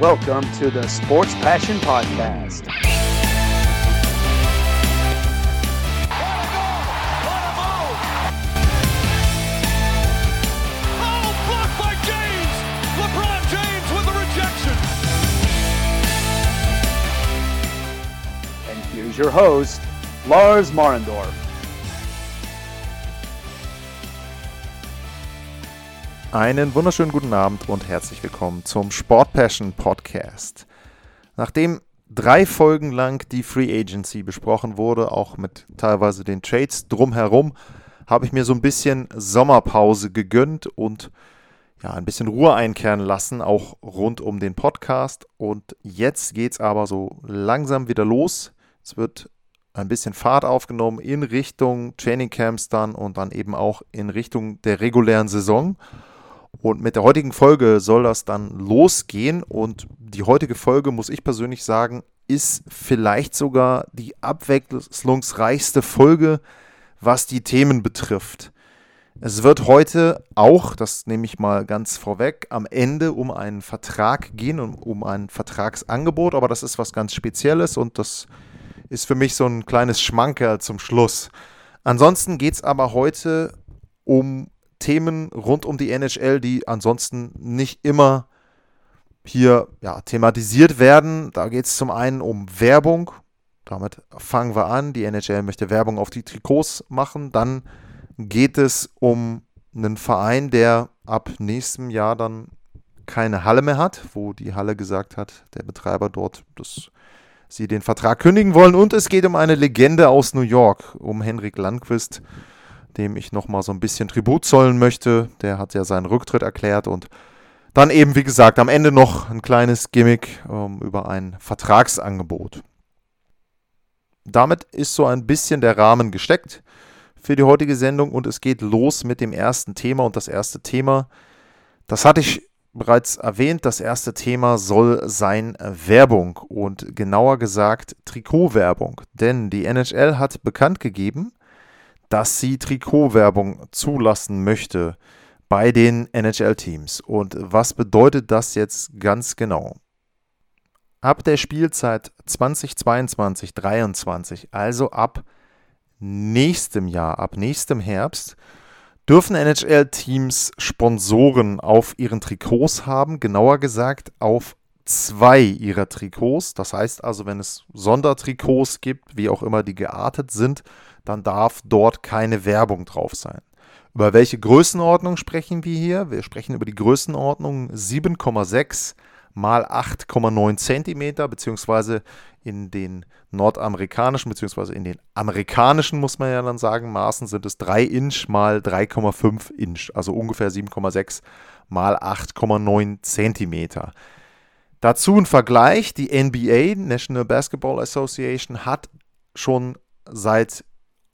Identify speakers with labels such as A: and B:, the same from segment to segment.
A: Welcome to the Sports Passion Podcast.
B: Oh, blocked by James! LeBron James with the rejection.
A: And here's your host, Lars Marendorf.
C: Einen wunderschönen guten Abend und herzlich willkommen zum Sport Passion Podcast. Nachdem drei Folgen lang die Free Agency besprochen wurde, auch mit teilweise den Trades drumherum, habe ich mir so ein bisschen Sommerpause gegönnt und ja, ein bisschen Ruhe einkehren lassen, auch rund um den Podcast. Und jetzt geht es aber so langsam wieder los. Es wird ein bisschen Fahrt aufgenommen in Richtung Trainingcamps dann und dann eben auch in Richtung der regulären Saison. Und mit der heutigen Folge soll das dann losgehen. Und die heutige Folge, muss ich persönlich sagen, ist vielleicht sogar die abwechslungsreichste Folge, was die Themen betrifft. Es wird heute auch, das nehme ich mal ganz vorweg, am Ende um einen Vertrag gehen und um ein Vertragsangebot, aber das ist was ganz Spezielles und das ist für mich so ein kleines Schmankerl zum Schluss. Ansonsten geht es aber heute um Themen rund um die NHL, die ansonsten nicht immer hier ja, thematisiert werden. Da geht es zum einen um Werbung. Damit fangen wir an. Die NHL möchte Werbung auf die Trikots machen. Dann geht es um einen Verein, der ab nächstem Jahr dann keine Halle mehr hat, wo die Halle gesagt hat, der Betreiber dort, dass sie den Vertrag kündigen wollen. Und es geht um eine Legende aus New York, um Henrik Landquist dem ich nochmal so ein bisschen Tribut zollen möchte. Der hat ja seinen Rücktritt erklärt und dann eben, wie gesagt, am Ende noch ein kleines Gimmick ähm, über ein Vertragsangebot. Damit ist so ein bisschen der Rahmen gesteckt für die heutige Sendung und es geht los mit dem ersten Thema. Und das erste Thema, das hatte ich bereits erwähnt, das erste Thema soll sein Werbung und genauer gesagt Trikotwerbung. Denn die NHL hat bekannt gegeben, dass sie Trikotwerbung zulassen möchte bei den NHL-Teams. Und was bedeutet das jetzt ganz genau? Ab der Spielzeit 2022-23, also ab nächstem Jahr, ab nächstem Herbst, dürfen NHL-Teams Sponsoren auf ihren Trikots haben, genauer gesagt auf zwei ihrer Trikots. Das heißt also, wenn es Sondertrikots gibt, wie auch immer die geartet sind, dann darf dort keine Werbung drauf sein. Über welche Größenordnung sprechen wir hier? Wir sprechen über die Größenordnung 7,6 mal 8,9 Zentimeter, beziehungsweise in den nordamerikanischen, beziehungsweise in den amerikanischen, muss man ja dann sagen, Maßen sind es 3 Inch mal 3,5 Inch, also ungefähr 7,6 mal 8,9 Zentimeter. Dazu ein Vergleich, die NBA, National Basketball Association, hat schon seit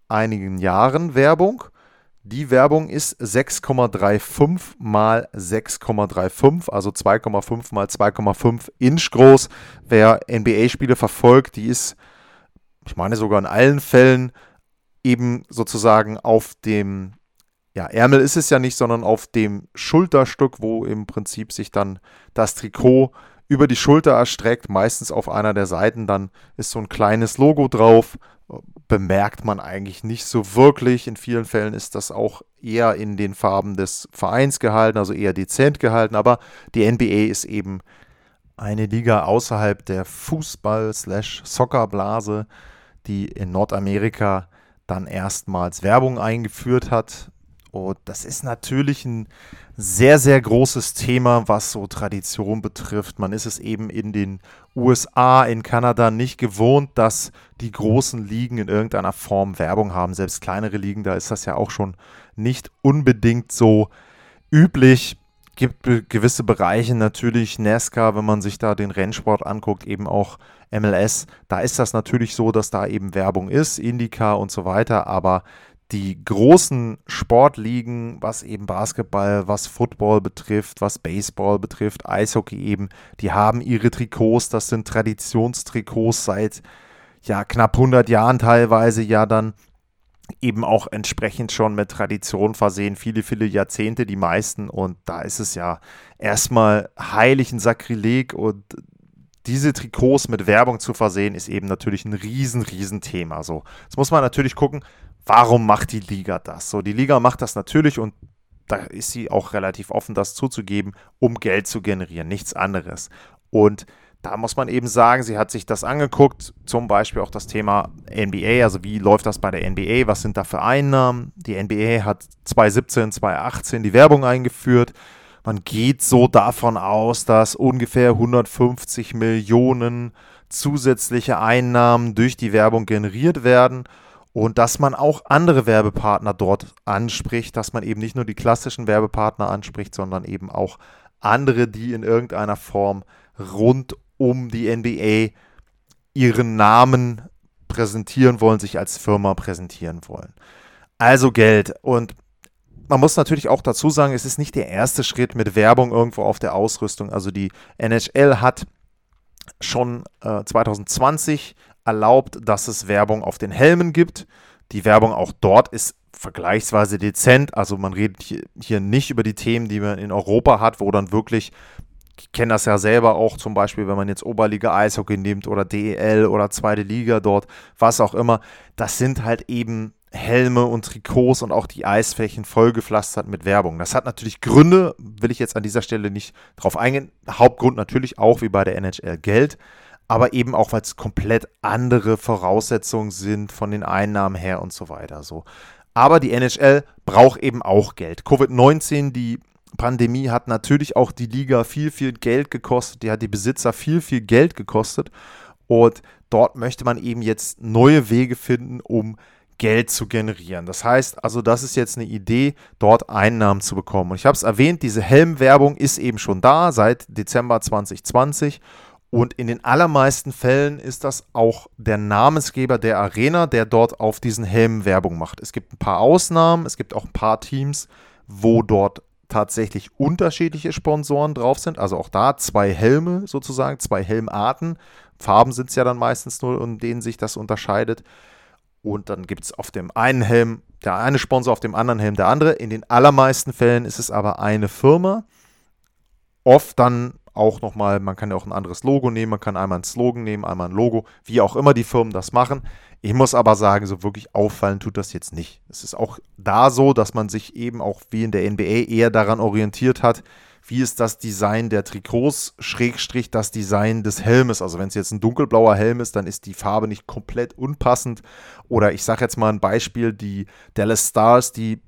C: einigen Jahren Werbung. Die Werbung ist 6,35 mal 6,35, also 2,5 mal 2,5 Inch groß. Wer NBA-Spiele verfolgt, die ist, ich meine sogar in allen Fällen, eben sozusagen auf dem, ja, Ärmel ist es ja nicht, sondern auf dem Schulterstück, wo im Prinzip sich dann das Trikot über die Schulter erstreckt, meistens auf einer der Seiten, dann ist so ein kleines Logo drauf bemerkt man eigentlich nicht so wirklich. In vielen Fällen ist das auch eher in den Farben des Vereins gehalten, also eher dezent gehalten. Aber die NBA ist eben eine Liga außerhalb der Fußball-Soccer-Blase, die in Nordamerika dann erstmals Werbung eingeführt hat. Und das ist natürlich ein sehr, sehr großes Thema, was so Tradition betrifft. Man ist es eben in den USA, in Kanada nicht gewohnt, dass die großen Ligen in irgendeiner Form Werbung haben. Selbst kleinere Ligen, da ist das ja auch schon nicht unbedingt so üblich. Gibt gewisse Bereiche natürlich, NASCAR, wenn man sich da den Rennsport anguckt, eben auch MLS. Da ist das natürlich so, dass da eben Werbung ist, IndyCar und so weiter. Aber die großen Sportligen, was eben Basketball, was Football betrifft, was Baseball betrifft, Eishockey eben, die haben ihre Trikots, das sind Traditionstrikots seit ja knapp 100 Jahren teilweise ja dann eben auch entsprechend schon mit Tradition versehen, viele, viele Jahrzehnte, die meisten. Und da ist es ja erstmal heilig ein Sakrileg und diese Trikots mit Werbung zu versehen, ist eben natürlich ein riesen, riesen Thema. So, jetzt muss man natürlich gucken, warum macht die Liga das? So, die Liga macht das natürlich und da ist sie auch relativ offen, das zuzugeben, um Geld zu generieren, nichts anderes. Und da muss man eben sagen, sie hat sich das angeguckt, zum Beispiel auch das Thema NBA, also wie läuft das bei der NBA, was sind da für Einnahmen? Die NBA hat 2017, 2018 die Werbung eingeführt. Man geht so davon aus, dass ungefähr 150 Millionen zusätzliche Einnahmen durch die Werbung generiert werden und dass man auch andere Werbepartner dort anspricht, dass man eben nicht nur die klassischen Werbepartner anspricht, sondern eben auch andere, die in irgendeiner Form rund um die NBA ihren Namen präsentieren wollen, sich als Firma präsentieren wollen. Also Geld. Und man muss natürlich auch dazu sagen, es ist nicht der erste Schritt mit Werbung irgendwo auf der Ausrüstung. Also die NHL hat schon äh, 2020 erlaubt, dass es Werbung auf den Helmen gibt. Die Werbung auch dort ist vergleichsweise dezent. Also man redet hier, nicht über die Themen, die man in Europa hat, wo dann wirklich ich kenne das ja selber auch zum Beispiel, wenn man jetzt Oberliga Eishockey nimmt oder DEL oder zweite Liga dort, was auch immer. Das sind halt eben Helme und Trikots und auch die Eisflächen vollgepflastert mit Werbung. Das hat natürlich Gründe, will ich jetzt an dieser Stelle nicht drauf eingehen. Hauptgrund natürlich auch wie bei der NHL Geld, aber eben auch, weil es komplett andere Voraussetzungen sind von den Einnahmen her und so weiter. So. Aber die NHL braucht eben auch Geld. Covid-19, die Pandemie hat natürlich auch die Liga viel, viel Geld gekostet. Die hat die Besitzer viel, viel Geld gekostet. Und dort möchte man eben jetzt neue Wege finden, um Geld zu generieren. Das heißt also, das ist jetzt eine Idee, dort Einnahmen zu bekommen. Und ich habe es erwähnt, diese Helmwerbung ist eben schon da seit Dezember 2020. Und in den allermeisten Fällen ist das auch der Namensgeber der Arena, der dort auf diesen Helmen Werbung macht. Es gibt ein paar Ausnahmen, es gibt auch ein paar Teams, wo dort tatsächlich unterschiedliche Sponsoren drauf sind. Also auch da zwei Helme sozusagen, zwei Helmarten. Farben sind es ja dann meistens nur, in denen sich das unterscheidet. Und dann gibt es auf dem einen Helm der eine Sponsor, auf dem anderen Helm der andere. In den allermeisten Fällen ist es aber eine Firma. Oft dann auch nochmal, man kann ja auch ein anderes Logo nehmen, man kann einmal ein Slogan nehmen, einmal ein Logo, wie auch immer die Firmen das machen. Ich muss aber sagen, so wirklich auffallen tut das jetzt nicht. Es ist auch da so, dass man sich eben auch wie in der NBA eher daran orientiert hat, wie ist das Design der Trikots, Schrägstrich das Design des Helmes. Also wenn es jetzt ein dunkelblauer Helm ist, dann ist die Farbe nicht komplett unpassend. Oder ich sage jetzt mal ein Beispiel, die Dallas Stars, die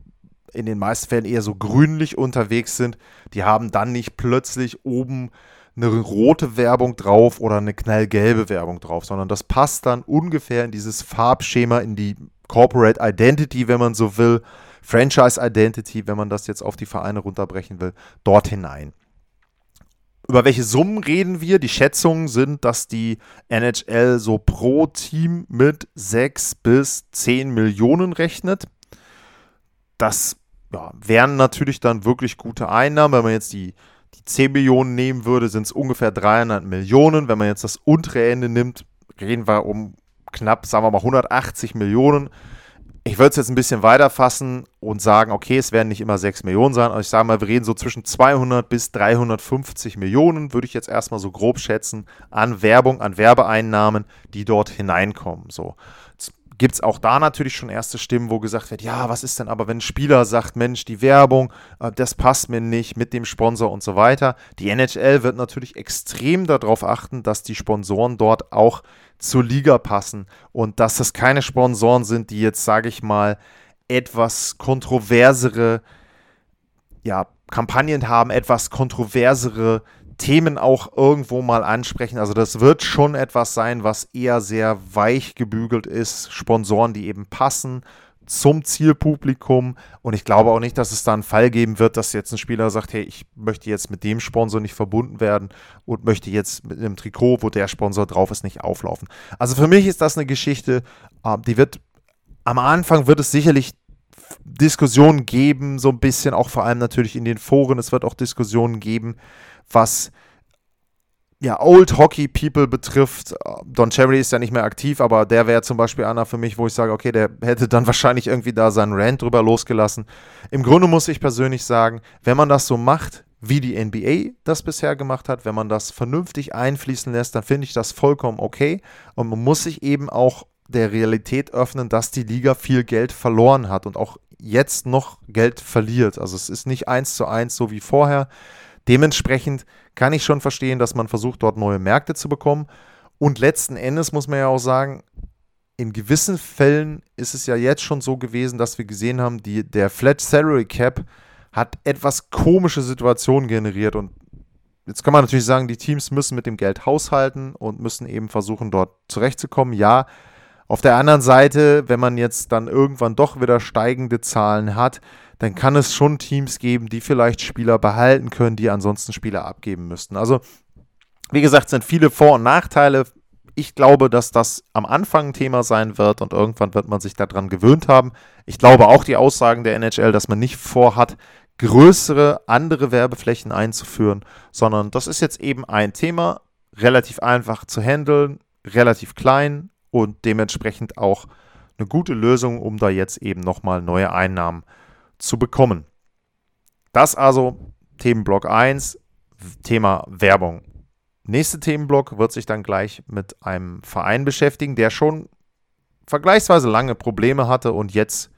C: in den meisten Fällen eher so grünlich unterwegs sind, die haben dann nicht plötzlich oben eine rote Werbung drauf oder eine knallgelbe Werbung drauf, sondern das passt dann ungefähr in dieses Farbschema, in die Corporate Identity, wenn man so will, Franchise Identity, wenn man das jetzt auf die Vereine runterbrechen will, dort hinein. Über welche Summen reden wir? Die Schätzungen sind, dass die NHL so pro Team mit 6 bis 10 Millionen rechnet. Das ja, wären natürlich dann wirklich gute Einnahmen. Wenn man jetzt die, die 10 Millionen nehmen würde, sind es ungefähr 300 Millionen. Wenn man jetzt das untere Ende nimmt, reden wir um knapp, sagen wir mal, 180 Millionen. Ich würde es jetzt ein bisschen weiter fassen und sagen, okay, es werden nicht immer 6 Millionen sein, aber ich sage mal, wir reden so zwischen 200 bis 350 Millionen, würde ich jetzt erstmal so grob schätzen, an Werbung, an Werbeeinnahmen, die dort hineinkommen. So gibt es auch da natürlich schon erste Stimmen, wo gesagt wird, ja, was ist denn aber, wenn ein Spieler sagt, Mensch, die Werbung, äh, das passt mir nicht mit dem Sponsor und so weiter. Die NHL wird natürlich extrem darauf achten, dass die Sponsoren dort auch zur Liga passen und dass das keine Sponsoren sind, die jetzt, sage ich mal, etwas kontroversere ja, Kampagnen haben, etwas kontroversere Themen auch irgendwo mal ansprechen. Also das wird schon etwas sein, was eher sehr weich gebügelt ist. Sponsoren, die eben passen zum Zielpublikum. Und ich glaube auch nicht, dass es da einen Fall geben wird, dass jetzt ein Spieler sagt, hey, ich möchte jetzt mit dem Sponsor nicht verbunden werden und möchte jetzt mit einem Trikot, wo der Sponsor drauf ist, nicht auflaufen. Also für mich ist das eine Geschichte, ähm, die wird am Anfang wird es sicherlich Diskussionen geben, so ein bisschen, auch vor allem natürlich in den Foren. Es wird auch Diskussionen geben, was ja, Old Hockey People betrifft, Don Cherry ist ja nicht mehr aktiv, aber der wäre zum Beispiel einer für mich, wo ich sage, okay, der hätte dann wahrscheinlich irgendwie da seinen Rant drüber losgelassen. Im Grunde muss ich persönlich sagen, wenn man das so macht, wie die NBA das bisher gemacht hat, wenn man das vernünftig einfließen lässt, dann finde ich das vollkommen okay. Und man muss sich eben auch der Realität öffnen, dass die Liga viel Geld verloren hat und auch jetzt noch Geld verliert. Also es ist nicht eins zu eins so wie vorher. Dementsprechend kann ich schon verstehen, dass man versucht, dort neue Märkte zu bekommen. Und letzten Endes muss man ja auch sagen, in gewissen Fällen ist es ja jetzt schon so gewesen, dass wir gesehen haben, die, der Flat Salary Cap hat etwas komische Situationen generiert. Und jetzt kann man natürlich sagen, die Teams müssen mit dem Geld haushalten und müssen eben versuchen, dort zurechtzukommen. Ja, auf der anderen Seite, wenn man jetzt dann irgendwann doch wieder steigende Zahlen hat, dann kann es schon Teams geben, die vielleicht Spieler behalten können, die ansonsten Spieler abgeben müssten. Also, wie gesagt, sind viele Vor- und Nachteile. Ich glaube, dass das am Anfang ein Thema sein wird und irgendwann wird man sich daran gewöhnt haben. Ich glaube auch die Aussagen der NHL, dass man nicht vorhat, größere andere Werbeflächen einzuführen, sondern das ist jetzt eben ein Thema, relativ einfach zu handeln, relativ klein und dementsprechend auch eine gute Lösung, um da jetzt eben nochmal neue Einnahmen zu bekommen. Das also Themenblock 1, Thema Werbung. Nächster Themenblock wird sich dann gleich mit einem Verein beschäftigen, der schon vergleichsweise lange Probleme hatte und jetzt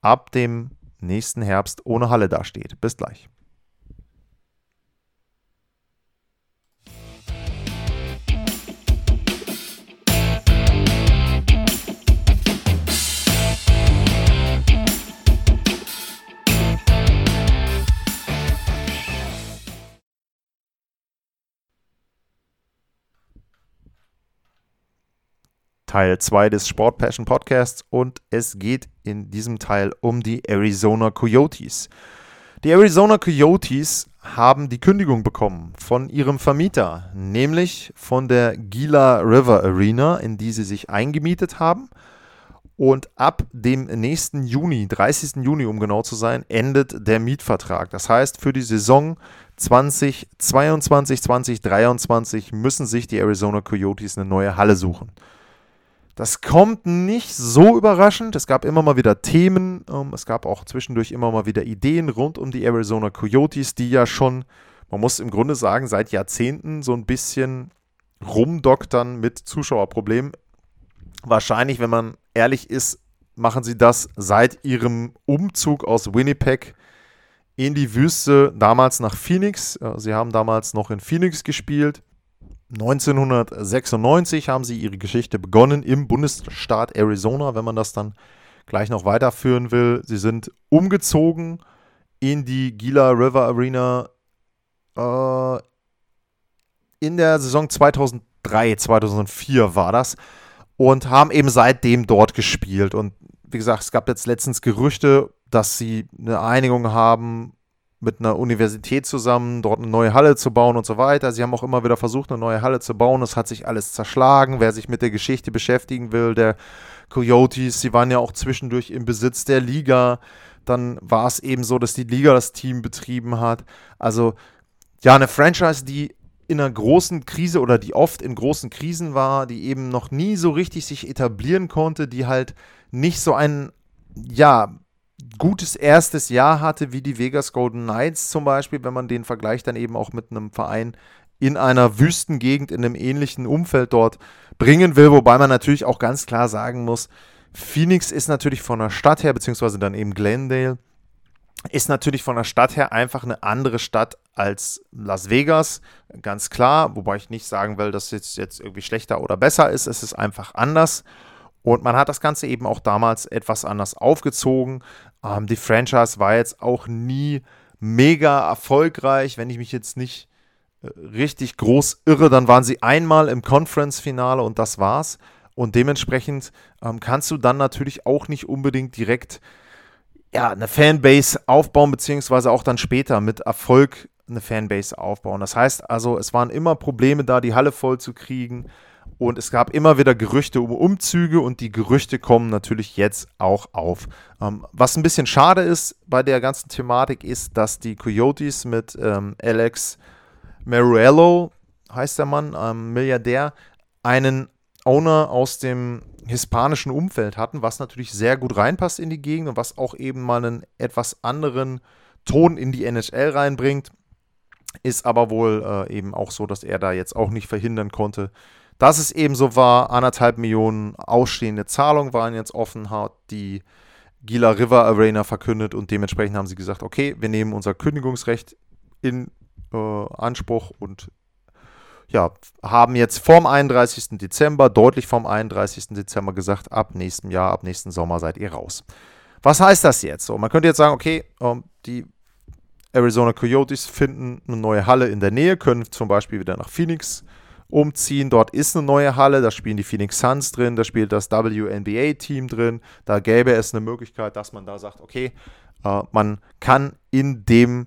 C: ab dem nächsten Herbst ohne Halle dasteht. Bis gleich. Teil 2 des Sport Passion Podcasts und es geht in diesem Teil um die Arizona Coyotes. Die Arizona Coyotes haben die Kündigung bekommen von ihrem Vermieter, nämlich von der Gila River Arena, in die sie sich eingemietet haben. Und ab dem nächsten Juni, 30. Juni um genau zu sein, endet der Mietvertrag. Das heißt, für die Saison 2022, 2023 müssen sich die Arizona Coyotes eine neue Halle suchen. Das kommt nicht so überraschend. Es gab immer mal wieder Themen. Ähm, es gab auch zwischendurch immer mal wieder Ideen rund um die Arizona Coyotes, die ja schon, man muss im Grunde sagen, seit Jahrzehnten so ein bisschen rumdoktern mit Zuschauerproblemen. Wahrscheinlich, wenn man ehrlich ist, machen sie das seit ihrem Umzug aus Winnipeg in die Wüste, damals nach Phoenix. Äh, sie haben damals noch in Phoenix gespielt 1996 haben sie ihre Geschichte begonnen im Bundesstaat Arizona, wenn man das dann gleich noch weiterführen will. Sie sind umgezogen in die Gila River Arena äh, in der Saison 2003, 2004 war das und haben eben seitdem dort gespielt. Und wie gesagt, es gab jetzt letztens Gerüchte, dass sie eine Einigung haben mit einer Universität zusammen, dort eine neue Halle zu bauen und so weiter. Sie haben auch immer wieder versucht, eine neue Halle zu bauen. Es hat sich alles zerschlagen. Wer sich mit der Geschichte beschäftigen will, der Coyotes, sie waren ja auch zwischendurch im Besitz der Liga. Dann war es eben so, dass die Liga das Team betrieben hat. Also ja, eine Franchise, die in einer großen Krise oder die oft in großen Krisen war, die eben noch nie so richtig sich etablieren konnte, die halt nicht so einen, ja, gutes erstes Jahr hatte, wie die Vegas Golden Knights zum Beispiel, wenn man den vergleicht dann eben auch mit einem Verein in einer Wüstengegend, in einem ähnlichen Umfeld dort bringen will, wobei man natürlich auch ganz klar sagen muss, Phoenix ist natürlich von der Stadt her, beziehungsweise dann eben Glendale, ist natürlich von der Stadt her einfach eine andere Stadt als Las Vegas, ganz klar, wobei ich nicht sagen will, dass es jetzt irgendwie schlechter oder besser ist, es ist einfach anders. Und man hat das Ganze eben auch damals etwas anders aufgezogen. Ähm, die Franchise war jetzt auch nie mega erfolgreich. Wenn ich mich jetzt nicht äh, richtig groß irre, dann waren sie einmal im Conference-Finale und das war's. Und dementsprechend ähm, kannst du dann natürlich auch nicht unbedingt direkt ja, eine Fanbase aufbauen, beziehungsweise auch dann später mit Erfolg eine Fanbase aufbauen. Das heißt also, es waren immer Probleme da, die Halle voll zu kriegen. Und es gab immer wieder Gerüchte um Umzüge und die Gerüchte kommen natürlich jetzt auch auf. Ähm, was ein bisschen schade ist bei der ganzen Thematik ist, dass die Coyotes mit ähm, Alex Maruello heißt der Mann, ähm, Milliardär, einen Owner aus dem hispanischen Umfeld hatten, was natürlich sehr gut reinpasst in die Gegend und was auch eben mal einen etwas anderen Ton in die NHL reinbringt. Ist aber wohl äh, eben auch so, dass er da jetzt auch nicht verhindern konnte, dass es eben so war. Anderthalb Millionen ausstehende Zahlungen waren jetzt offen, hat die Gila River Arena verkündet und dementsprechend haben sie gesagt, okay, wir nehmen unser Kündigungsrecht in äh, Anspruch und ja, haben jetzt vorm 31. Dezember, deutlich vorm 31. Dezember gesagt, ab nächstem Jahr, ab nächsten Sommer seid ihr raus. Was heißt das jetzt? So, man könnte jetzt sagen, okay, ähm, die Arizona Coyotes finden eine neue Halle in der Nähe, können zum Beispiel wieder nach Phoenix umziehen. Dort ist eine neue Halle, da spielen die Phoenix Suns drin, da spielt das WNBA-Team drin. Da gäbe es eine Möglichkeit, dass man da sagt, okay, äh, man kann in dem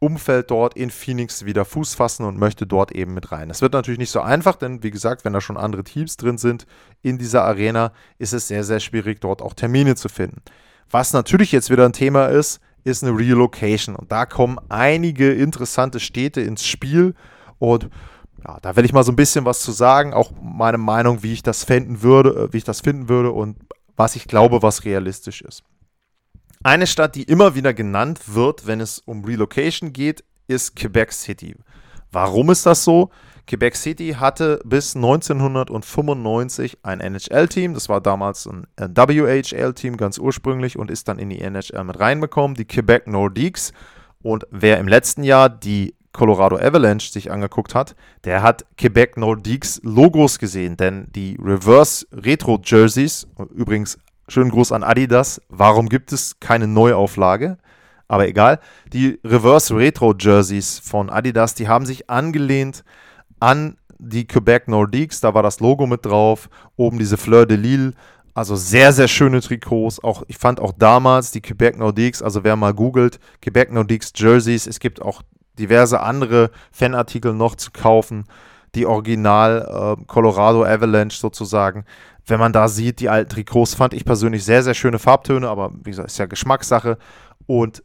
C: Umfeld dort in Phoenix wieder Fuß fassen und möchte dort eben mit rein. Das wird natürlich nicht so einfach, denn wie gesagt, wenn da schon andere Teams drin sind in dieser Arena, ist es sehr, sehr schwierig, dort auch Termine zu finden. Was natürlich jetzt wieder ein Thema ist, ist eine Relocation. Und da kommen einige interessante Städte ins Spiel. Und ja, da werde ich mal so ein bisschen was zu sagen, auch meine Meinung, wie ich das finden würde, äh, wie ich das finden würde und was ich glaube, was realistisch ist. Eine Stadt, die immer wieder genannt wird, wenn es um Relocation geht, ist Quebec City. Warum ist das so? Quebec City hatte bis 1995 ein NHL-Team. Das war damals ein WHL-Team ganz ursprünglich und ist dann in die NHL mit reinbekommen. Die Quebec Nordiques. Und wer im letzten Jahr die Colorado Avalanche sich angeguckt hat, der hat Quebec Nordiques Logos gesehen, denn die Reverse Retro Jerseys, übrigens Schönen Gruß an Adidas. Warum gibt es keine Neuauflage? Aber egal. Die Reverse Retro Jerseys von Adidas, die haben sich angelehnt an die Quebec Nordiques. Da war das Logo mit drauf. Oben diese Fleur de Lille. Also sehr, sehr schöne Trikots. Auch, ich fand auch damals die Quebec Nordiques, also wer mal googelt, Quebec Nordiques Jerseys. Es gibt auch diverse andere Fanartikel noch zu kaufen. Die Original äh, Colorado Avalanche sozusagen wenn man da sieht, die alten Trikots, fand ich persönlich sehr, sehr schöne Farbtöne, aber wie gesagt, ist ja Geschmackssache. Und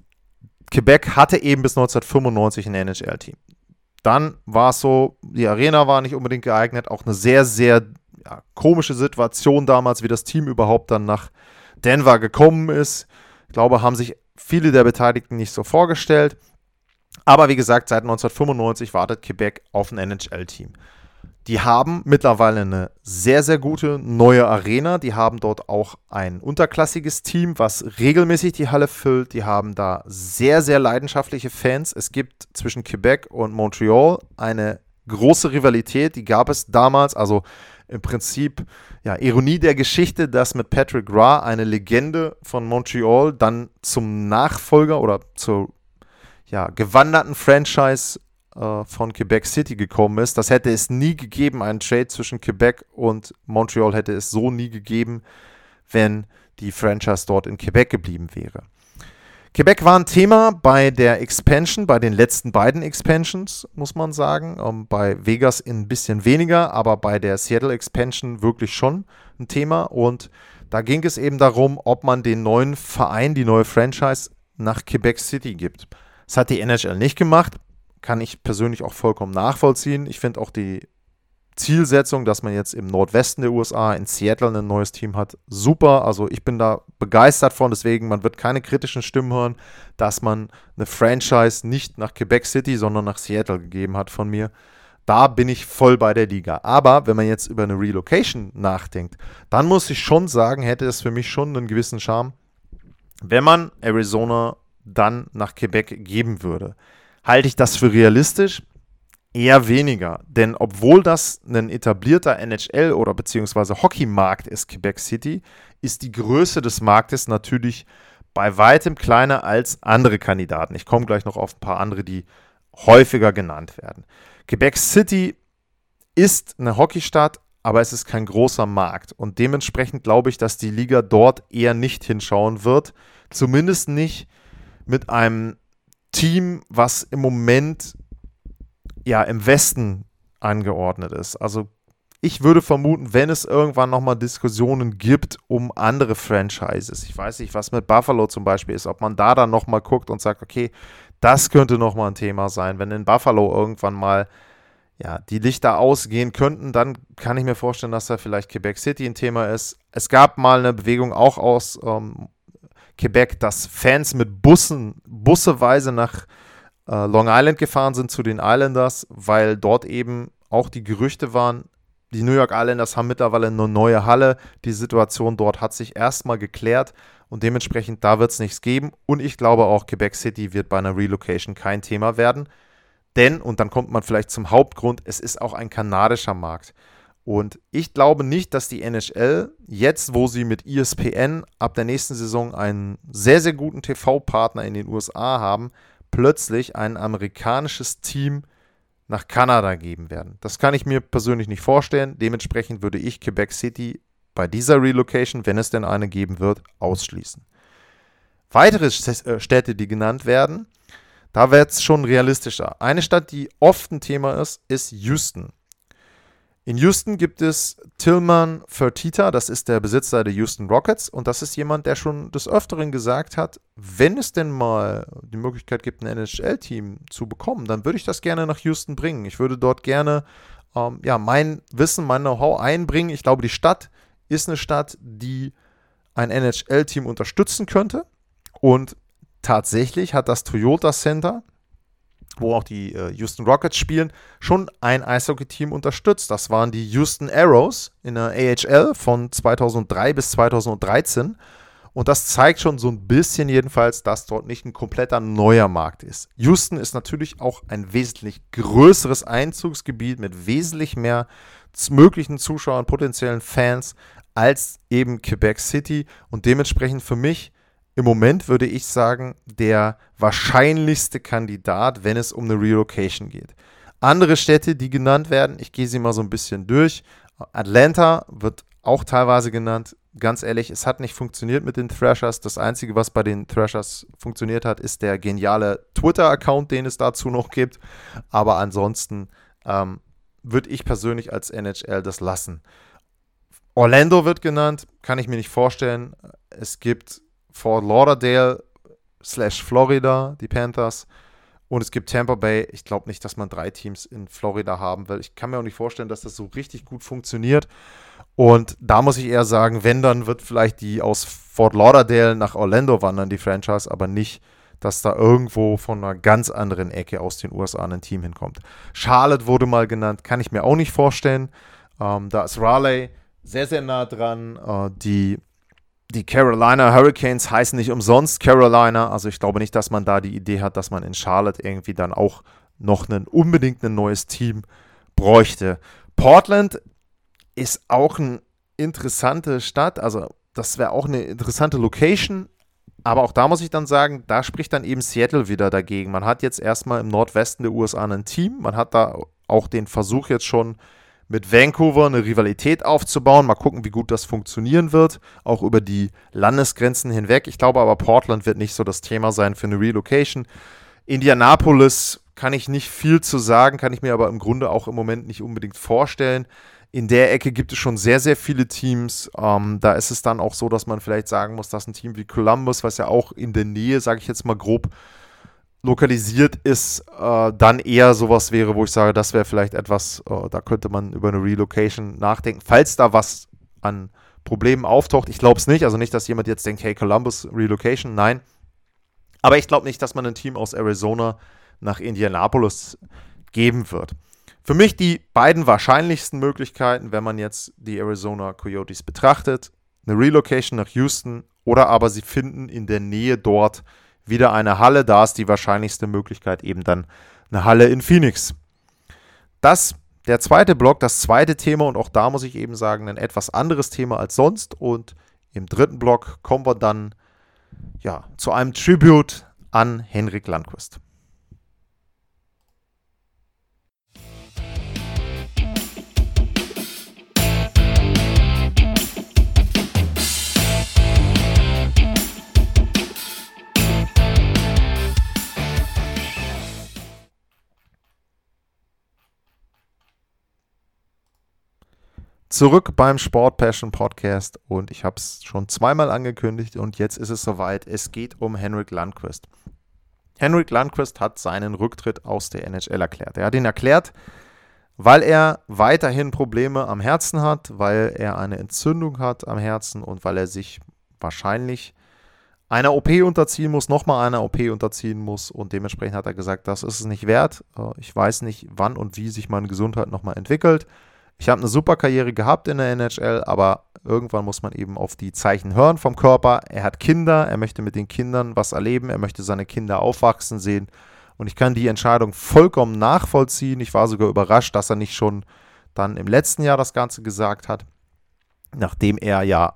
C: Quebec hatte eben bis 1995 ein NHL-Team. Dann war es so, die Arena war nicht unbedingt geeignet, auch eine sehr, sehr ja, komische Situation damals, wie das Team überhaupt dann nach Denver gekommen ist. Ich glaube, haben sich viele der Beteiligten nicht so vorgestellt. Aber wie gesagt, seit 1995 wartet Quebec auf ein NHL-Team. Die haben mittlerweile eine sehr, sehr gute neue Arena. Die haben dort auch ein unterklassiges Team, was regelmäßig die Halle füllt. Die haben da sehr, sehr leidenschaftliche Fans. Es gibt zwischen Quebec und Montreal eine große Rivalität. Die gab es damals, also im Prinzip, ja, Ironie der Geschichte, dass mit Patrick Ra eine Legende von Montreal dann zum Nachfolger oder zur ja, gewanderten Franchise äh, von Quebec City gekommen ist. Das hätte es nie gegeben, einen Trade zwischen Quebec und Montreal hätte es so nie gegeben, wenn die Franchise dort in Quebec geblieben wäre. Quebec war ein Thema bei der Expansion, bei den letzten beiden Expansions, muss man sagen. Um, ähm, bei Vegas ein bisschen weniger, aber bei der Seattle Expansion wirklich schon ein Thema. Und da ging es eben darum, ob man den neuen Verein, die neue Franchise nach Quebec City gibt. Das hat die NHL nicht gemacht kann ich persönlich auch vollkommen nachvollziehen. Ich finde auch die Zielsetzung, dass man jetzt im Nordwesten der USA in Seattle ein neues Team hat, super. Also ich bin da begeistert von, deswegen man wird keine kritischen Stimmen hören, dass man eine Franchise nicht nach Quebec City, sondern nach Seattle gegeben hat von mir. Da bin ich voll bei der Liga. Aber wenn man jetzt über eine Relocation nachdenkt, dann muss ich schon sagen, hätte es für mich schon einen gewissen Charme, wenn man Arizona dann nach Quebec geben würde. Halte ich das für realistisch? Eher weniger, denn obwohl das ein etablierter NHL- oder beziehungsweise Hockeymarkt ist, Quebec City, ist die Größe des Marktes natürlich bei weitem kleiner als andere Kandidaten. Ich komme gleich noch auf ein paar andere, die häufiger genannt werden. Quebec City ist eine Hockeystadt, aber es ist kein großer Markt und dementsprechend glaube ich, dass die Liga dort eher nicht hinschauen wird, zumindest nicht mit einem Team, was im Moment ja im Westen angeordnet ist. Also ich würde vermuten, wenn es irgendwann nochmal Diskussionen gibt um andere Franchises, ich weiß nicht, was mit Buffalo zum Beispiel ist, ob man da dann nochmal guckt und sagt, okay, Das könnte nochmal ein Thema sein. Wenn in Buffalo irgendwann mal ja, die Lichter ausgehen könnten, dann kann ich mir vorstellen, dass da vielleicht Quebec City ein Thema ist. Es gab mal eine Bewegung auch aus ähm, Quebec, dass Fans mit Bussen, busseweise nach äh, Long Island gefahren sind zu den Islanders, weil dort eben auch die Gerüchte waren, die New York Islanders haben mittlerweile eine neue Halle. Die Situation dort hat sich erstmal geklärt und dementsprechend da wird es nichts geben. Und ich glaube auch, Quebec City wird bei einer Relocation kein Thema werden. Denn, und dann kommt man vielleicht zum Hauptgrund, es ist auch ein kanadischer Markt. Und ich glaube nicht, dass die NHL jetzt, wo sie mit ESPN ab der nächsten Saison einen sehr, sehr guten TV-Partner in den USA haben, plötzlich ein amerikanisches Team nach Kanada geben werden. Das kann ich mir persönlich nicht vorstellen. Dementsprechend würde ich Quebec City bei dieser Relocation, wenn es denn eine geben wird, ausschließen. Weitere äh, Städte, die genannt werden, da wird es schon realistischer. Eine Stadt, die oft ein Thema ist, ist Houston. In Houston gibt es Tillman Fertitta, das ist der Besitzer der Houston Rockets und das ist jemand, der schon des Öfteren gesagt hat, wenn es denn mal die Möglichkeit gibt, ein NHL-Team zu bekommen, dann würde ich das gerne nach Houston bringen. Ich würde dort gerne ähm, ja, mein Wissen, mein Know-how einbringen. Ich glaube, die Stadt ist eine Stadt, die ein NHL-Team unterstützen könnte und tatsächlich hat das Toyota Center wo auch die äh, Houston Rockets spielen, schon ein Eishockey-Team unterstützt. Das waren die Houston Arrows in der AHL von 2003 bis 2013. Und das zeigt schon so ein bisschen jedenfalls, dass dort nicht ein kompletter neuer Markt ist. Houston ist natürlich auch ein wesentlich größeres Einzugsgebiet mit wesentlich mehr möglichen Zuschauern, potenziellen Fans als eben Quebec City. Und dementsprechend für mich im Moment würde ich sagen, der wahrscheinlichste Kandidat, wenn es um eine Relocation geht. Andere Städte, die genannt werden, ich gehe sie mal so ein bisschen durch. Atlanta wird auch teilweise genannt. Ganz ehrlich, es hat nicht funktioniert mit den Thrashers. Das Einzige, was bei den Thrashers funktioniert hat, ist der geniale Twitter-Account, den es dazu noch gibt. Aber ansonsten ähm, würde ich persönlich als NHL das lassen. Orlando wird genannt, kann ich mir nicht vorstellen. Es gibt Fort Lauderdale slash Florida, die Panthers. Und es gibt Tampa Bay. Ich glaube nicht, dass man drei Teams in Florida haben will. Ich kann mir auch nicht vorstellen, dass das so richtig gut funktioniert. Und da muss ich eher sagen, wenn, dann wird vielleicht die aus Fort Lauderdale nach Orlando wandern, die Franchise, aber nicht, dass da irgendwo von einer ganz anderen Ecke aus den USA ein Team hinkommt. Charlotte wurde mal genannt, kann ich mir auch nicht vorstellen. Ähm, da ist Raleigh sehr, sehr nah dran. Äh, die die Carolina Hurricanes heißen nicht umsonst Carolina. Also ich glaube nicht, dass man da die Idee hat, dass man in Charlotte irgendwie dann auch noch einen, unbedingt ein neues Team bräuchte. Portland ist auch eine interessante Stadt. Also das wäre auch eine interessante Location. Aber auch da muss ich dann sagen, da spricht dann eben Seattle wieder dagegen. Man hat jetzt erstmal im Nordwesten der USA ein Team. Man hat da auch den Versuch jetzt schon mit Vancouver eine Rivalität aufzubauen. Mal gucken, wie gut das funktionieren wird, auch über die Landesgrenzen hinweg. Ich glaube aber, Portland wird nicht so das Thema sein für eine Relocation. Indianapolis kann ich nicht viel zu sagen, kann ich mir aber im Grunde auch im Moment nicht unbedingt vorstellen. In der Ecke gibt es schon sehr, sehr viele Teams. Ähm, da ist es dann auch so, dass man vielleicht sagen muss, dass ein Team wie Columbus, was ja auch in der Nähe, sage ich jetzt mal grob, lokalisiert ist, äh, dann eher sowas wäre, wo ich sage, das wäre vielleicht etwas, äh, da könnte man über eine Relocation nachdenken, falls da was an Problemen auftaucht. Ich glaube es nicht, also nicht, dass jemand jetzt denkt, hey, Columbus Relocation, nein. Aber ich glaube nicht, dass man ein Team aus Arizona nach Indianapolis geben wird. Für mich die beiden wahrscheinlichsten Möglichkeiten, wenn man jetzt die Arizona Coyotes betrachtet, eine Relocation nach Houston oder aber sie finden in der Nähe dort wieder eine Halle. Da ist die wahrscheinlichste Möglichkeit eben dann eine Halle in Phoenix. Das der zweite Block, das zweite Thema und auch da muss ich eben sagen, ein etwas anderes Thema als sonst. Und im dritten Block kommen wir dann ja, zu einem Tribute an Henrik Landquist. Zurück beim Sport Passion Podcast und ich habe es schon zweimal angekündigt und jetzt ist es soweit. Es geht um Henrik Landquist. Henrik Landquist hat seinen Rücktritt aus der NHL erklärt. Er hat ihn erklärt, weil er weiterhin Probleme am Herzen hat, weil er eine Entzündung hat am Herzen und weil er sich wahrscheinlich einer OP unterziehen muss, nochmal einer OP unterziehen muss und dementsprechend hat er gesagt, das ist es nicht wert. Äh, ich weiß nicht, wann und wie sich meine Gesundheit nochmal entwickelt. Ich habe eine super Karriere gehabt in der NHL, aber irgendwann muss man eben auf die Zeichen hören vom Körper. Er hat Kinder, er möchte mit den Kindern was erleben, er möchte seine Kinder aufwachsen sehen und ich kann die Entscheidung vollkommen nachvollziehen. Ich war sogar überrascht, dass er nicht schon dann im letzten Jahr das Ganze gesagt hat, nachdem er ja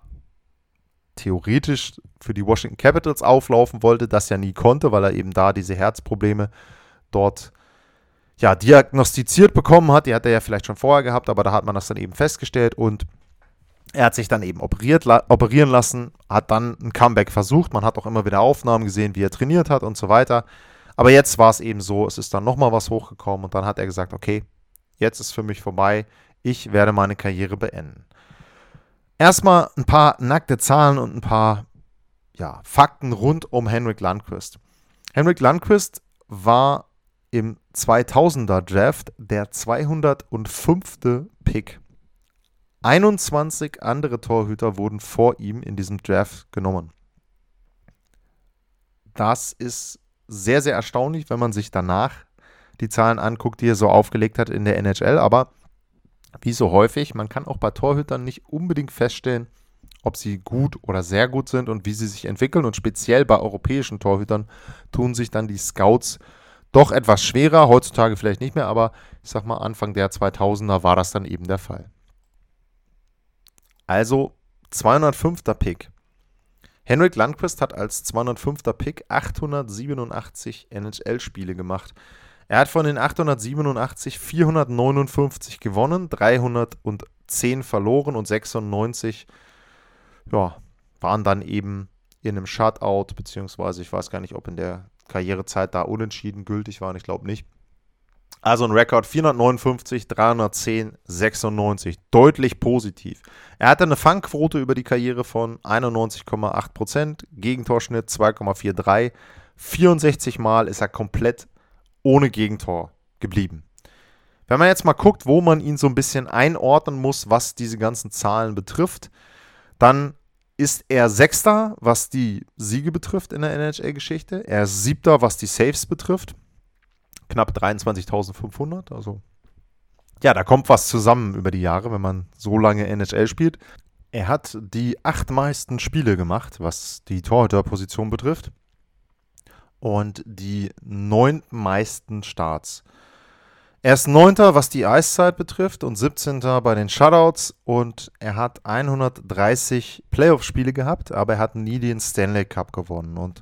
C: theoretisch für die Washington Capitals auflaufen wollte, das ja nie konnte, weil er eben da diese Herzprobleme dort ja, diagnostiziert bekommen hat. Die hat er ja vielleicht schon vorher gehabt, aber da hat man das dann eben festgestellt und er hat sich dann eben operiert, la operieren lassen, hat dann ein Comeback versucht. Man hat auch immer wieder Aufnahmen gesehen, wie er trainiert hat und so weiter. Aber jetzt war es eben so, es ist dann nochmal was hochgekommen und dann hat er gesagt, okay, jetzt ist für mich vorbei, ich werde meine Karriere beenden. Erstmal ein paar nackte Zahlen und ein paar ja, Fakten rund um Henrik Landquist. Henrik Landquist war im 2000er Draft der 205. Pick. 21 andere Torhüter wurden vor ihm in diesem Draft genommen. Das ist sehr, sehr erstaunlich, wenn man sich danach die Zahlen anguckt, die er so aufgelegt hat in der NHL. Aber wie so häufig, man kann auch bei Torhütern nicht unbedingt feststellen, ob sie gut oder sehr gut sind und wie sie sich entwickeln. Und speziell bei europäischen Torhütern tun sich dann die Scouts doch etwas schwerer. Heutzutage vielleicht nicht mehr, aber ich sag mal, Anfang der 2000er war das dann eben der Fall. Also 205. Pick. Henrik Landquist hat als 205. Pick 887 NHL-Spiele gemacht. Er hat von den 887 459 gewonnen, 310 verloren und 96 ja, waren dann eben in einem Shutout, beziehungsweise ich weiß gar nicht, ob in der Karrierezeit da unentschieden gültig waren, ich glaube nicht. Also ein Rekord 459, 310, 96. Deutlich positiv. Er hatte eine Fangquote über die Karriere von 91,8%, Gegentorschnitt 2,43. 64 Mal ist er komplett ohne Gegentor geblieben. Wenn man jetzt mal guckt, wo man ihn so ein bisschen einordnen muss, was diese ganzen Zahlen betrifft, dann ist er Sechster, was die Siege betrifft in der NHL-Geschichte. Er ist Siebter, was die Saves betrifft. Knapp 23.500. Also, ja, da kommt was zusammen über die Jahre, wenn man so lange NHL spielt. Er hat die acht meisten Spiele gemacht, was die Torhüterposition betrifft und die neun meisten Starts. Er ist Neunter, was die Eiszeit betrifft und 17. bei den Shutouts und er hat 130 Playoff-Spiele gehabt, aber er hat nie den Stanley Cup gewonnen. Und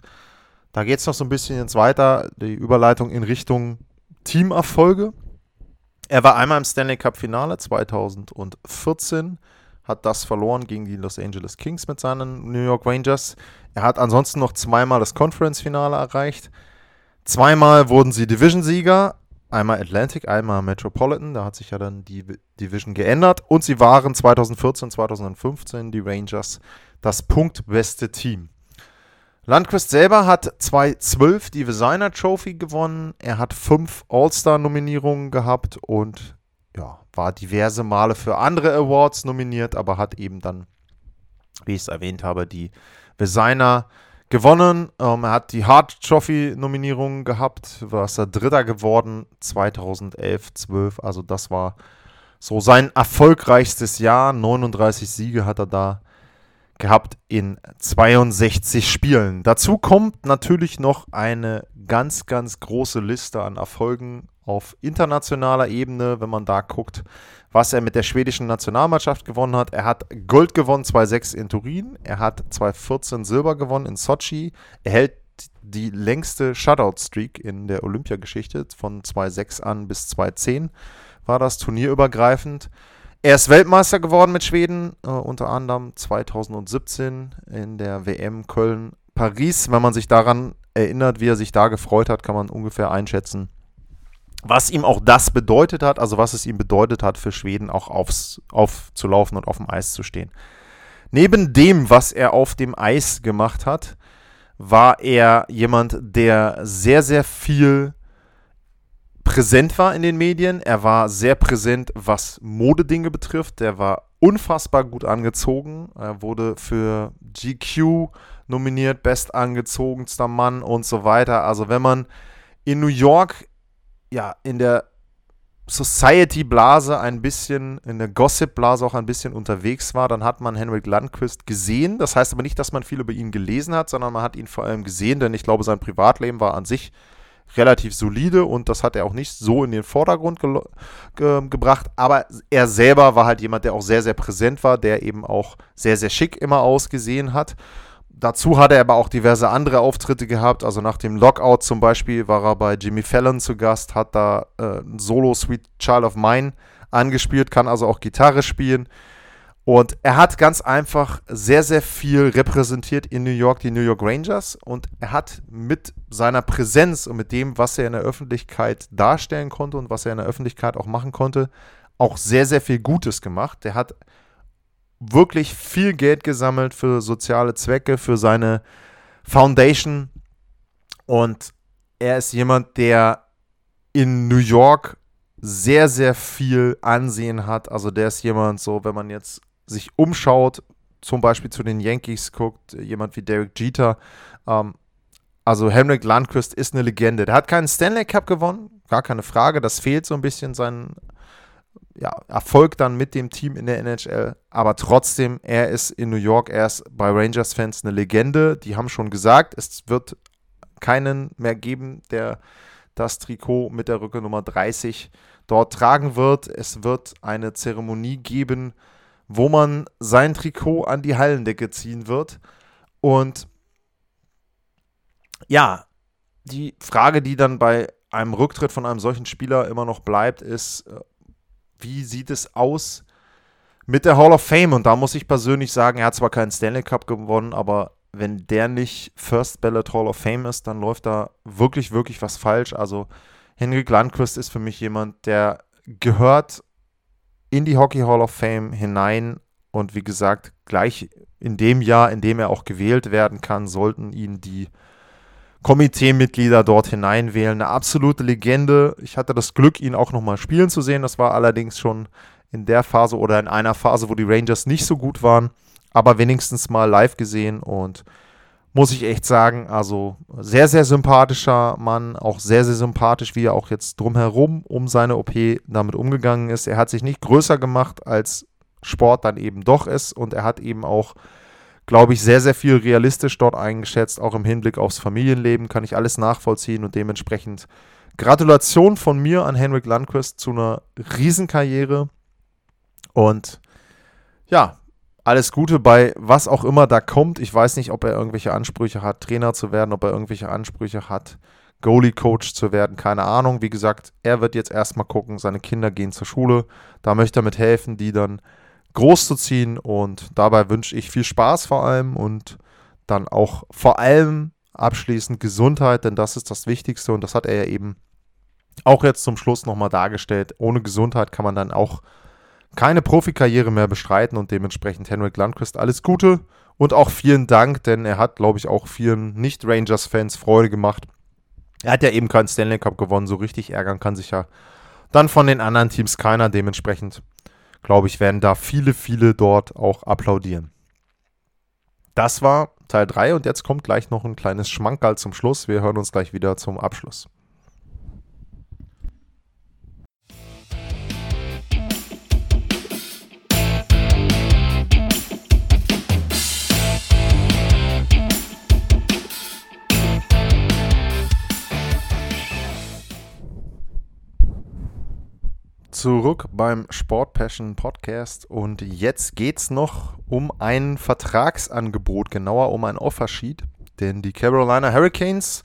C: da geht es noch so ein bisschen jetzt weiter, die Überleitung in Richtung Teamerfolge. Er war einmal im Stanley Cup-Finale 2014, hat das verloren gegen die Los Angeles Kings mit seinen New York Rangers. Er hat ansonsten noch zweimal das Conference-Finale erreicht. Zweimal wurden sie Division-Sieger, einmal Atlantic, einmal Metropolitan. Da hat sich ja dann die Division geändert. Und sie waren 2014, 2015 die Rangers das punktbeste Team. Landquist selber hat 2012 die Designer Trophy gewonnen. Er hat fünf All-Star-Nominierungen gehabt und ja, war diverse Male für andere Awards nominiert, aber hat eben dann, wie ich es erwähnt habe, die Designer gewonnen. Ähm, er hat die Hart Trophy Nominierung gehabt, war er Dritter geworden 2011, 12. Also das war so sein erfolgreichstes Jahr. 39 Siege hat er da gehabt in 62 Spielen. Dazu kommt natürlich noch eine ganz, ganz große Liste an Erfolgen auf internationaler Ebene, wenn man da guckt, was er mit der schwedischen Nationalmannschaft gewonnen hat. Er hat Gold gewonnen 2-6 in Turin, er hat 2-14 Silber gewonnen in Sochi, er hält die längste Shutout-Streak in der Olympiageschichte von 2-6 an bis 2-10 war das turnierübergreifend. Er ist Weltmeister geworden mit Schweden, äh, unter anderem 2017 in der WM Köln-Paris. Wenn man sich daran erinnert, wie er sich da gefreut hat, kann man ungefähr einschätzen, was ihm auch das bedeutet hat, also was es ihm bedeutet hat für Schweden auch aufs, aufzulaufen und auf dem Eis zu stehen. Neben dem, was er auf dem Eis gemacht hat, war er jemand, der sehr, sehr viel präsent war in den Medien. Er war sehr präsent, was Modedinge betrifft. Der war unfassbar gut angezogen. Er wurde für GQ nominiert, bestangezogenster Mann und so weiter. Also wenn man in New York ja in der Society-Blase ein bisschen, in der Gossip-Blase auch ein bisschen unterwegs war, dann hat man Henrik Landquist gesehen. Das heißt aber nicht, dass man viel über ihn gelesen hat, sondern man hat ihn vor allem gesehen, denn ich glaube, sein Privatleben war an sich relativ solide und das hat er auch nicht so in den Vordergrund ge ge gebracht. Aber er selber war halt jemand, der auch sehr, sehr präsent war, der eben auch sehr, sehr schick immer ausgesehen hat. Dazu hat er aber auch diverse andere Auftritte gehabt. Also nach dem Lockout zum Beispiel war er bei Jimmy Fallon zu Gast, hat da äh, Solo Sweet Child of Mine angespielt, kann also auch Gitarre spielen. Und er hat ganz einfach sehr, sehr viel repräsentiert in New York, die New York Rangers. Und er hat mit seiner Präsenz und mit dem, was er in der Öffentlichkeit darstellen konnte und was er in der Öffentlichkeit auch machen konnte, auch sehr, sehr viel Gutes gemacht. Der hat wirklich viel Geld gesammelt für soziale Zwecke, für seine Foundation. Und er ist jemand, der in New York sehr, sehr viel Ansehen hat. Also der ist jemand so, wenn man jetzt sich umschaut, zum Beispiel zu den Yankees guckt, jemand wie Derek Jeter, ähm, also Henrik Landquist ist eine Legende. Der hat keinen Stanley Cup gewonnen, gar keine Frage. Das fehlt so ein bisschen sein ja, Erfolg dann mit dem Team in der NHL. Aber trotzdem, er ist in New York, er ist bei Rangers-Fans eine Legende. Die haben schon gesagt, es wird keinen mehr geben, der das Trikot mit der Rücke Nummer 30 dort tragen wird. Es wird eine Zeremonie geben, wo man sein Trikot an die Hallendecke ziehen wird. Und ja, die Frage, die dann bei einem Rücktritt von einem solchen Spieler immer noch bleibt, ist, äh, wie sieht es aus mit der Hall of Fame? Und da muss ich persönlich sagen, er hat zwar keinen Stanley Cup gewonnen, aber wenn der nicht First Ballot Hall of Fame ist, dann läuft da wirklich, wirklich was falsch. Also Henrik Landquist ist für mich jemand, der gehört in die Hockey Hall of Fame hinein. Und wie gesagt, gleich in dem Jahr, in dem er auch gewählt werden kann, sollten ihn die Komiteemitglieder dort hineinwählen. Eine absolute Legende. Ich hatte das Glück, ihn auch nochmal spielen zu sehen. Das war allerdings schon in der Phase oder in einer Phase, wo die Rangers nicht so gut waren, aber wenigstens mal live gesehen und muss ich echt sagen, also sehr, sehr sympathischer Mann, auch sehr, sehr sympathisch, wie er auch jetzt drumherum um seine OP damit umgegangen ist. Er hat sich nicht größer gemacht, als Sport dann eben doch ist und er hat eben auch, glaube ich, sehr, sehr viel realistisch dort eingeschätzt, auch im Hinblick aufs Familienleben, kann ich alles nachvollziehen und dementsprechend Gratulation von mir an Henrik Landquist zu einer Riesenkarriere und ja, alles Gute bei was auch immer da kommt. Ich weiß nicht, ob er irgendwelche Ansprüche hat, Trainer zu werden, ob er irgendwelche Ansprüche hat, Goalie-Coach zu werden, keine Ahnung. Wie gesagt, er wird jetzt erstmal gucken, seine Kinder gehen zur Schule. Da möchte er mit helfen, die dann groß zu ziehen. Und dabei wünsche ich viel Spaß vor allem und dann auch vor allem abschließend Gesundheit, denn das ist das Wichtigste und das hat er ja eben auch jetzt zum Schluss nochmal dargestellt. Ohne Gesundheit kann man dann auch keine Profikarriere mehr bestreiten und dementsprechend Henrik Landquist alles Gute und auch vielen Dank, denn er hat, glaube ich, auch vielen Nicht-Rangers-Fans Freude gemacht. Er hat ja eben keinen Stanley Cup gewonnen, so richtig ärgern kann sich ja dann von den anderen Teams keiner. Dementsprechend, glaube ich, werden da viele, viele dort auch applaudieren. Das war Teil 3 und jetzt kommt gleich noch ein kleines Schmankerl zum Schluss. Wir hören uns gleich wieder zum Abschluss. Zurück beim Sport Passion Podcast und jetzt geht es noch um ein Vertragsangebot, genauer um ein Offersheet, denn die Carolina Hurricanes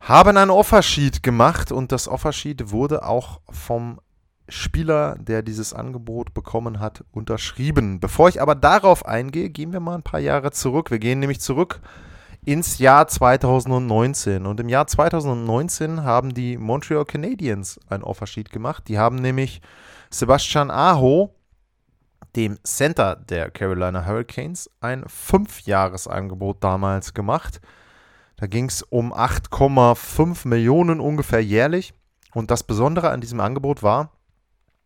C: haben ein Offersheet gemacht und das Offersheet wurde auch vom Spieler, der dieses Angebot bekommen hat, unterschrieben. Bevor ich aber darauf eingehe, gehen wir mal ein paar Jahre zurück. Wir gehen nämlich zurück ins Jahr 2019. Und im Jahr 2019 haben die Montreal Canadiens ein Offersheet gemacht. Die haben nämlich Sebastian Aho, dem Center der Carolina Hurricanes, ein Fünfjahresangebot damals gemacht. Da ging es um 8,5 Millionen ungefähr jährlich. Und das Besondere an diesem Angebot war,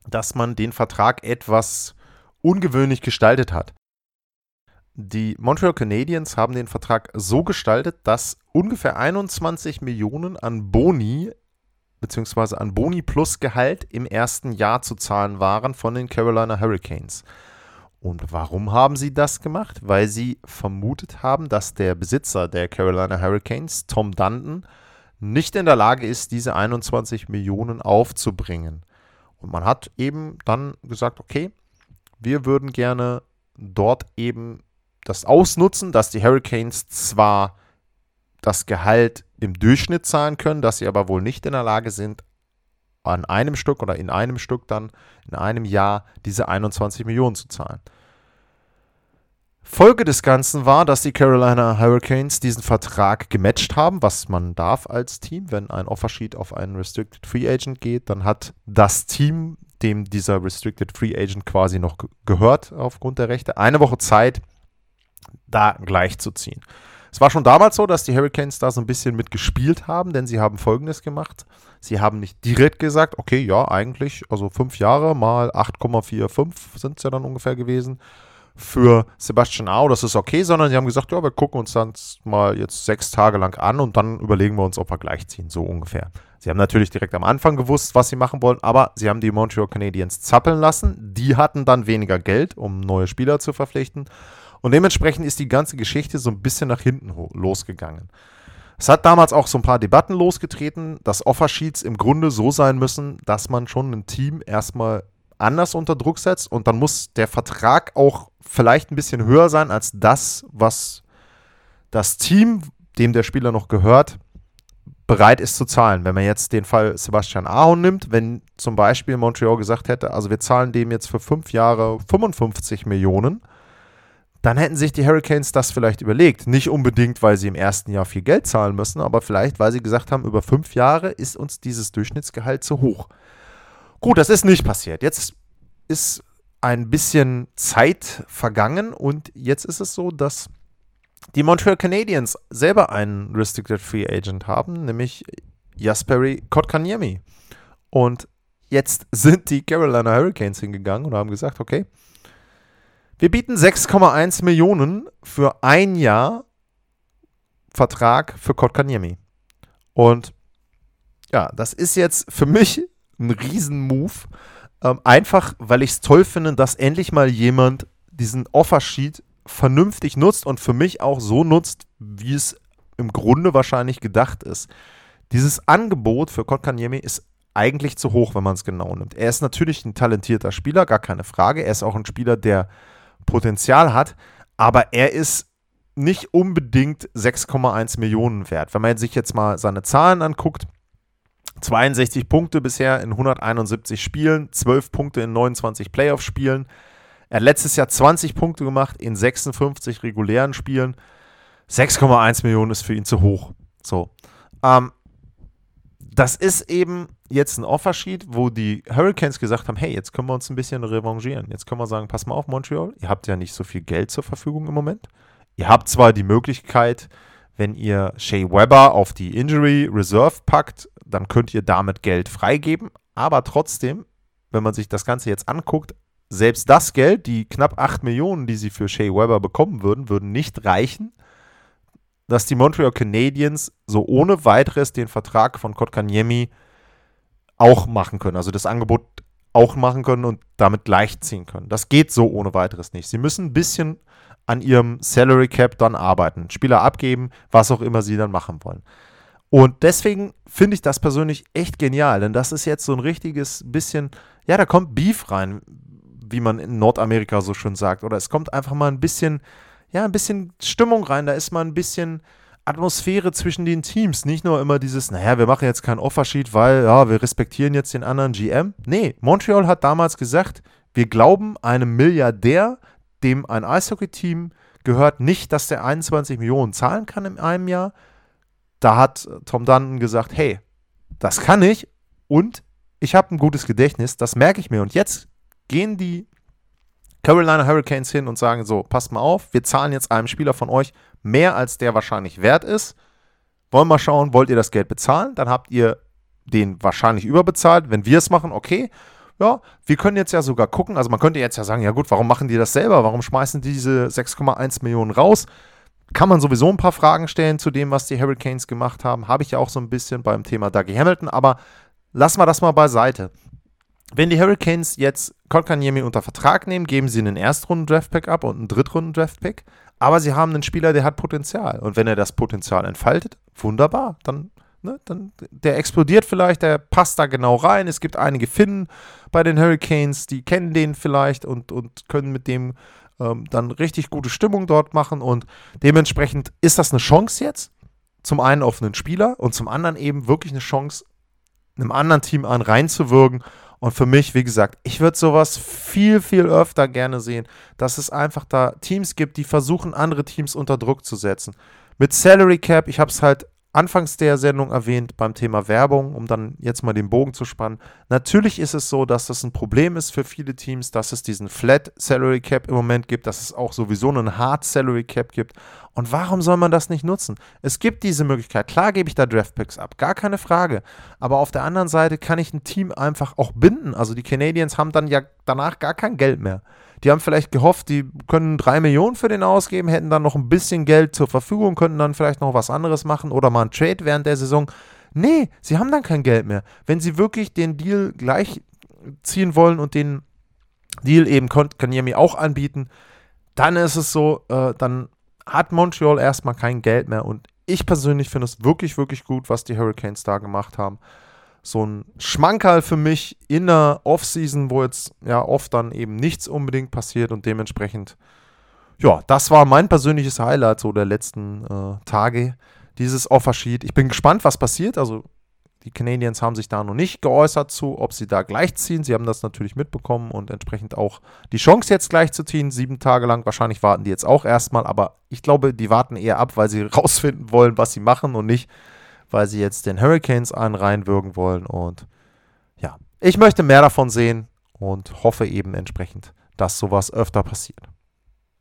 C: dass man den Vertrag etwas ungewöhnlich gestaltet hat. Die Montreal Canadiens haben den Vertrag so gestaltet, dass ungefähr 21 Millionen an Boni bzw. an Boni plus Gehalt im ersten Jahr zu zahlen waren von den Carolina Hurricanes. Und warum haben sie das gemacht? Weil sie vermutet haben, dass der Besitzer der Carolina Hurricanes, Tom Dundon, nicht in der Lage ist, diese 21 Millionen aufzubringen. Und man hat eben dann gesagt, okay, wir würden gerne dort eben das ausnutzen, dass die Hurricanes zwar das Gehalt im Durchschnitt zahlen können, dass sie aber wohl nicht in der Lage sind, an einem Stück oder in einem Stück dann in einem Jahr diese 21 Millionen zu zahlen. Folge des Ganzen war, dass die Carolina Hurricanes diesen Vertrag gematcht haben, was man darf als Team. Wenn ein Offersheet auf einen Restricted Free Agent geht, dann hat das Team, dem dieser Restricted Free Agent quasi noch gehört aufgrund der Rechte, eine Woche Zeit, da gleichzuziehen. Es war schon damals so, dass die Hurricanes da so ein bisschen mitgespielt haben, denn sie haben Folgendes gemacht. Sie haben nicht direkt gesagt, okay, ja, eigentlich, also fünf Jahre mal 8,45 sind es ja dann ungefähr gewesen für Sebastian Au, das ist okay, sondern sie haben gesagt, ja, wir gucken uns dann mal jetzt sechs Tage lang an und dann überlegen wir uns, ob wir gleichziehen, so ungefähr. Sie haben natürlich direkt am Anfang gewusst, was sie machen wollen, aber sie haben die Montreal Canadiens zappeln lassen. Die hatten dann weniger Geld, um neue Spieler zu verpflichten. Und dementsprechend ist die ganze Geschichte so ein bisschen nach hinten losgegangen. Es hat damals auch so ein paar Debatten losgetreten, dass Offersheets im Grunde so sein müssen, dass man schon ein Team erstmal anders unter Druck setzt und dann muss der Vertrag auch vielleicht ein bisschen höher sein als das, was das Team, dem der Spieler noch gehört, bereit ist zu zahlen. Wenn man jetzt den Fall Sebastian Ahon nimmt, wenn zum Beispiel Montreal gesagt hätte, also wir zahlen dem jetzt für fünf Jahre 55 Millionen, dann hätten sich die Hurricanes das vielleicht überlegt. Nicht unbedingt, weil sie im ersten Jahr viel Geld zahlen müssen, aber vielleicht, weil sie gesagt haben, über fünf Jahre ist uns dieses Durchschnittsgehalt zu hoch. Gut, das ist nicht passiert. Jetzt ist ein bisschen Zeit vergangen und jetzt ist es so, dass die Montreal Canadiens selber einen Restricted Free Agent haben, nämlich Jasperi Kotkaniemi. Und jetzt sind die Carolina Hurricanes hingegangen und haben gesagt, okay, wir bieten 6,1 Millionen für ein Jahr Vertrag für Kotkaniemi. Und ja, das ist jetzt für mich ein Riesenmove. Ähm, einfach, weil ich es toll finde, dass endlich mal jemand diesen Offersheet vernünftig nutzt und für mich auch so nutzt, wie es im Grunde wahrscheinlich gedacht ist. Dieses Angebot für Kotkaniemi ist eigentlich zu hoch, wenn man es genau nimmt. Er ist natürlich ein talentierter Spieler, gar keine Frage. Er ist auch ein Spieler, der Potenzial hat, aber er ist nicht unbedingt 6,1 Millionen wert. Wenn man sich jetzt mal seine Zahlen anguckt, 62 Punkte bisher in 171 Spielen, 12 Punkte in 29 Playoff-Spielen. Er hat letztes Jahr 20 Punkte gemacht in 56 regulären Spielen. 6,1 Millionen ist für ihn zu hoch. So. Ähm, das ist eben jetzt ein Offersheet, wo die Hurricanes gesagt haben: hey, jetzt können wir uns ein bisschen revanchieren. Jetzt können wir sagen: pass mal auf, Montreal, ihr habt ja nicht so viel Geld zur Verfügung im Moment. Ihr habt zwar die Möglichkeit, wenn ihr Shea Weber auf die Injury Reserve packt, dann könnt ihr damit Geld freigeben. Aber trotzdem, wenn man sich das Ganze jetzt anguckt, selbst das Geld, die knapp 8 Millionen, die sie für Shea Weber bekommen würden, würden nicht reichen, dass die Montreal Canadiens so ohne weiteres den Vertrag von Kotkaniemi auch machen können. Also das Angebot auch machen können und damit gleichziehen können. Das geht so ohne weiteres nicht. Sie müssen ein bisschen an ihrem Salary Cap dann arbeiten, Spieler abgeben, was auch immer sie dann machen wollen. Und deswegen finde ich das persönlich echt genial, denn das ist jetzt so ein richtiges bisschen, ja, da kommt Beef rein, wie man in Nordamerika so schön sagt. Oder es kommt einfach mal ein bisschen, ja, ein bisschen Stimmung rein. Da ist mal ein bisschen Atmosphäre zwischen den Teams. Nicht nur immer dieses, naja, wir machen jetzt keinen Offersheet, weil, ja, wir respektieren jetzt den anderen GM. Nee, Montreal hat damals gesagt, wir glauben einem Milliardär, dem ein Eishockey-Team gehört, nicht, dass der 21 Millionen zahlen kann in einem Jahr da hat Tom Dunn gesagt, hey, das kann ich und ich habe ein gutes Gedächtnis, das merke ich mir. Und jetzt gehen die Carolina Hurricanes hin und sagen so, passt mal auf, wir zahlen jetzt einem Spieler von euch mehr, als der wahrscheinlich wert ist. wollen mal schauen, wollt ihr das Geld bezahlen? Dann habt ihr den wahrscheinlich überbezahlt. Wenn wir es machen, okay. Ja, wir können jetzt ja sogar gucken. Also man könnte jetzt ja sagen, ja gut, warum machen die das selber? Warum schmeißen die diese 6,1 Millionen raus? Kann man sowieso ein paar Fragen stellen zu dem, was die Hurricanes gemacht haben. Habe ich ja auch so ein bisschen beim Thema Dougie Hamilton. Aber lassen wir das mal beiseite. Wenn die Hurricanes jetzt Kotkaniemi unter Vertrag nehmen, geben sie einen Erstrunden-Draftpick ab und einen Drittrunden-Draftpick. Aber sie haben einen Spieler, der hat Potenzial. Und wenn er das Potenzial entfaltet, wunderbar. Dann, ne, dann der explodiert vielleicht, der passt da genau rein. Es gibt einige Finnen bei den Hurricanes, die kennen den vielleicht und, und können mit dem ähm, dann richtig gute Stimmung dort machen. Und dementsprechend ist das eine Chance jetzt. Zum einen auf einen Spieler und zum anderen eben wirklich eine Chance, einem anderen Team an reinzuwirken und für mich, wie gesagt, ich würde sowas viel, viel öfter gerne sehen, dass es einfach da Teams gibt, die versuchen, andere Teams unter Druck zu setzen. Mit Salary Cap, ich habe es halt anfangs der Sendung erwähnt beim Thema Werbung, um dann jetzt mal den Bogen zu spannen. Natürlich ist es so, dass das ein Problem ist für viele Teams, dass es diesen Flat Salary Cap im Moment gibt, dass es auch sowieso einen Hard Salary Cap gibt. Und warum soll man das nicht nutzen? Es gibt diese Möglichkeit. Klar gebe ich da Draftpicks ab, gar keine Frage. Aber auf der anderen Seite kann ich ein Team einfach auch binden. Also die Canadiens haben dann ja danach gar kein Geld mehr. Die haben vielleicht gehofft, die können drei Millionen für den ausgeben, hätten dann noch ein bisschen Geld zur Verfügung, könnten dann vielleicht noch was anderes machen oder mal einen Trade während der Saison. Nee, sie haben dann kein Geld mehr. Wenn sie wirklich den Deal gleich ziehen wollen und den Deal eben kann Yemi auch anbieten, dann ist es so, äh, dann hat Montreal erstmal kein Geld mehr und ich persönlich finde es wirklich, wirklich gut, was die Hurricanes da gemacht haben so ein Schmankerl für mich in der Offseason, wo jetzt ja oft dann eben nichts unbedingt passiert und dementsprechend, ja, das war mein persönliches Highlight so der letzten äh, Tage, dieses Offersheet. Ich bin gespannt, was passiert. Also die Canadiens haben sich da noch nicht geäußert zu, ob sie da gleichziehen. Sie haben das natürlich mitbekommen und entsprechend auch die Chance jetzt gleichzuziehen, sieben Tage lang. Wahrscheinlich warten die jetzt auch erstmal, aber ich glaube, die warten eher ab, weil sie rausfinden wollen, was sie machen und nicht, weil sie jetzt den Hurricanes einen reinwirken wollen. Und ja, ich möchte mehr davon sehen und hoffe eben entsprechend, dass sowas öfter passiert.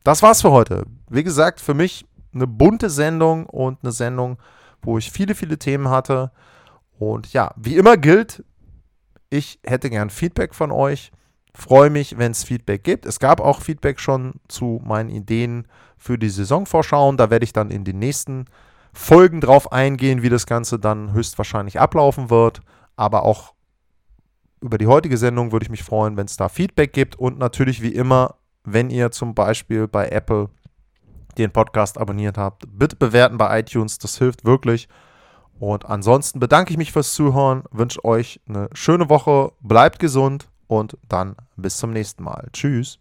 C: Das war's für heute. Wie gesagt, für mich eine bunte Sendung und eine Sendung, wo ich viele, viele Themen hatte. Und ja, wie immer gilt, ich hätte gern Feedback von euch. Freue mich, wenn es Feedback gibt. Es gab auch Feedback schon zu meinen Ideen für die Saisonvorschauen. Da werde ich dann in den nächsten Folgen drauf eingehen, wie das Ganze dann höchstwahrscheinlich ablaufen wird. Aber auch über die heutige Sendung würde ich mich freuen, wenn es da Feedback gibt. Und natürlich wie immer, wenn ihr zum Beispiel bei Apple den Podcast abonniert habt, bitte bewerten bei iTunes. Das hilft wirklich. Und ansonsten bedanke ich mich fürs Zuhören, wünsche euch eine schöne Woche, bleibt gesund und dann bis zum nächsten Mal. Tschüss.